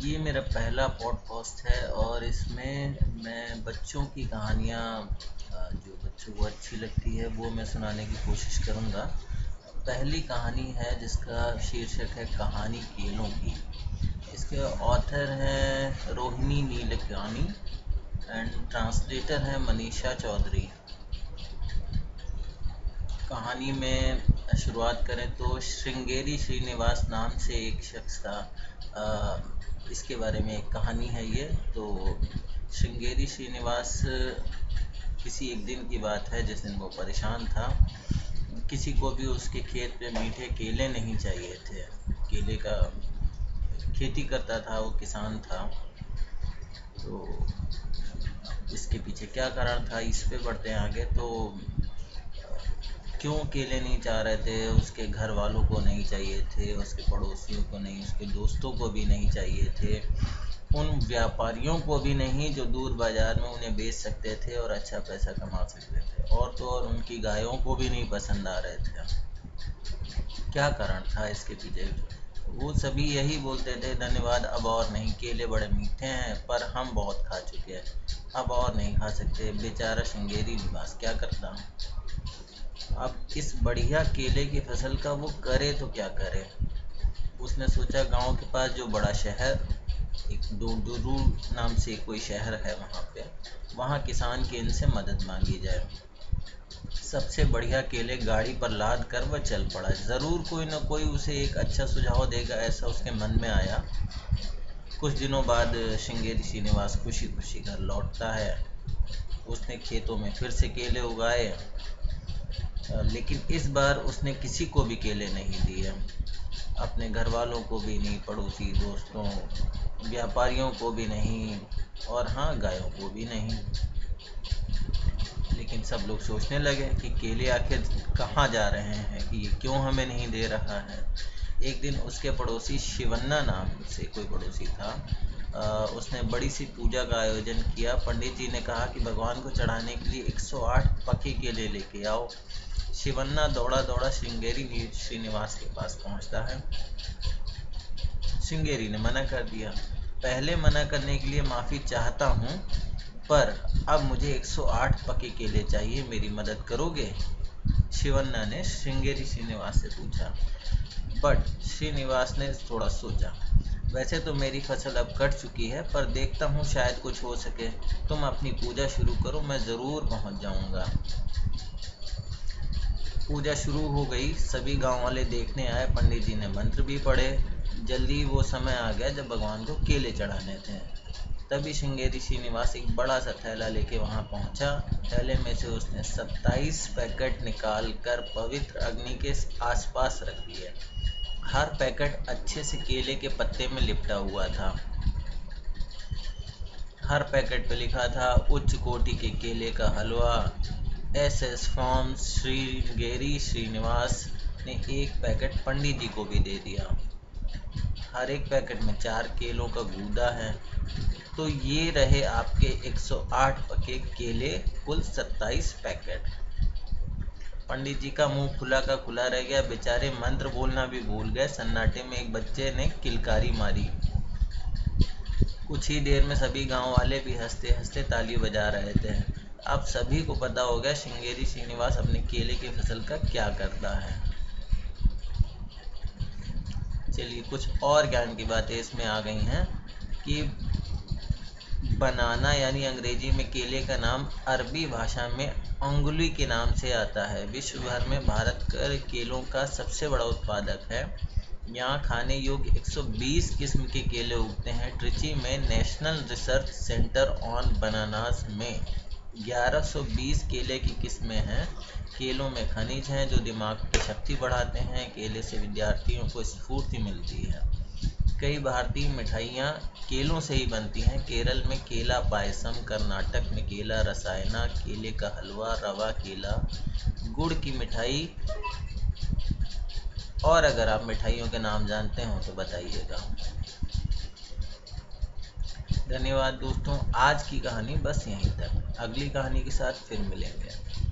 ये मेरा पहला पॉडकास्ट है और इसमें मैं बच्चों की कहानियाँ जो बच्चों को अच्छी लगती है, वो मैं सुनाने की कोशिश करूँगा। पहली कहानी है जिसका शीर्षक है कहानी केलों की। इसके ऑथर हैं रोहिणी नीलकानी एंड ट्रांसलेटर हैं मनीषा चौधरी। कहानी में शुरुआत करें तो श्रृंगेरी श्रीनिवास नाम से एक शख्स था। इसके बारे में एक कहानी है ये। तो श्रृंगेरी श्रीनिवास, किसी एक दिन की बात है, जिस दिन वो परेशान था। किसी को भी उसके खेत पे मीठे केले नहीं चाहिए थे। केले का खेती करता था, वो किसान था। तो इसके पीछे क्या कारण था, इस पे बढ़ते हैं आगे। तो क्यों केले नहीं चाह रहे थे? उसके घर वालों को नहीं चाहिए थे, उसके पड़ोसियों को नहीं, उसके दोस्तों को भी नहीं चाहिए थे। उन व्यापारियों को भी नहीं जो दूर बाज़ार में उन्हें बेच सकते थे और अच्छा पैसा कमा सकते थे। और तो और उनकी गायों को भी नहीं पसंद आ रहे थे। क्या कारण था इसके पीछे? वो सभी यही बोलते थे, धन्यवाद, अब और नहीं। केले बड़े मीठे हैं, पर हम बहुत खा चुके हैं। अब और नहीं खा सकते। बेचारा श्रृंगेरी निवास क्या करता? अब इस बढ़िया केले की फ़सल का वो करे तो क्या करे? उसने सोचा गाँव के पास जो बड़ा शहर, एक डोडुरू नाम से कोई शहर है वहाँ पे, वहाँ किसान की इनसे मदद मांगी जाए। सबसे बढ़िया केले गाड़ी पर लाद कर वह चल पड़ा। ज़रूर कोई ना कोई उसे एक अच्छा सुझाव देगा, ऐसा उसके मन में आया। कुछ दिनों बाद श्रृंगेरी श्रीनिवास खुशी खुशी घर लौटता है। उसने खेतों में फिर से केले उगाए। लेकिन इस बार उसने किसी को भी केले नहीं दिए। अपने घर वालों को भी नहीं, पड़ोसी, दोस्तों, व्यापारियों को भी नहीं, और हाँ गायों को भी नहीं। लेकिन सब लोग सोचने लगे कि केले आखिर कहाँ जा रहे हैं, कि ये क्यों हमें नहीं दे रहा है। एक दिन उसके पड़ोसी शिवन्ना नाम से कोई पड़ोसी था उसने बड़ी सी पूजा का आयोजन किया। पंडित जी ने कहा कि भगवान को चढ़ाने के लिए 108 पके केले लेके आओ। शिवन्ना दौड़ा दौड़ा श्रृंगेरी श्रीनिवास के पास पहुँचता है। श्रृंगेरी ने मना कर दिया। पहले मना करने के लिए माफ़ी चाहता हूँ, पर अब मुझे 108 पके केले चाहिए। मेरी मदद करोगे? शिवन्ना ने श्रृंगेरी श्रीनिवास से पूछा। बट श्रीनिवास ने थोड़ा सोचा। वैसे तो मेरी फ़सल अब कट चुकी है, पर देखता हूँ शायद कुछ हो सके। तुम अपनी पूजा शुरू करो, मैं ज़रूर पहुँच जाऊँगा। पूजा शुरू हो गई, सभी गाँव वाले देखने आए, पंडित जी ने मंत्र भी पढ़े। जल्दी वो समय आ गया जब भगवान को केले चढ़ाने थे। तभी श्रृंगेरी श्रीनिवास एक बड़ा सा थैला लेके वहाँ पहुँचा। थैले में से उसने 27 पैकेट निकाल कर पवित्र अग्नि के आसपास रख दिए। हर पैकेट अच्छे से केले के पत्ते में लिपटा हुआ था। हर पैकेट पे लिखा था, उच्च कोटि के केले का हलवा। S S farm Sringeri Srinivas ने एक पैकेट पंडित जी को भी दे दिया। हर एक पैकेट में चार केलों का गूदा है। तो ये रहे आपके 108 पके केले, कुल 27 पैकेट। पंडित जी का मुँह खुला का खुला रह गया। बेचारे मंत्र बोलना भी भूल गए। सन्नाटे में एक बच्चे ने किलकारी मारी। कुछ ही देर में सभी गाँव वाले भी हँसते हँसते ताली बजा रहे थे। अब सभी को पता हो गया, श्रृंगेरी श्रीनिवास अपने केले की फ़सल का क्या करता है। चलिए कुछ और ज्ञान की बातें इसमें आ गई हैं कि बनाना, यानी अंग्रेज़ी में केले का नाम अरबी भाषा में अंगुली के नाम से आता है। विश्व भर में भारत कर केलों का सबसे बड़ा उत्पादक है। यहाँ खाने योग्य 120 किस्म के केले उगते हैं। ट्रिची में National Research Centre on Bananas में 1120 केले की किस्में हैं। केलों में खनिज हैं जो दिमाग की शक्ति बढ़ाते हैं। केले से विद्यार्थियों को स्फूर्ति मिलती है। कई भारतीय मिठाइयाँ केलों से ही बनती हैं। केरल में केला पायसम, कर्नाटक में केला रसायना, केले का हलवा, रवा केला, गुड़ की मिठाई। और अगर आप मिठाइयों के नाम जानते हो तो बताइएगा। धन्यवाद दोस्तों, आज की कहानी बस यहीं तक। अगली कहानी के साथ फिर मिलेंगे।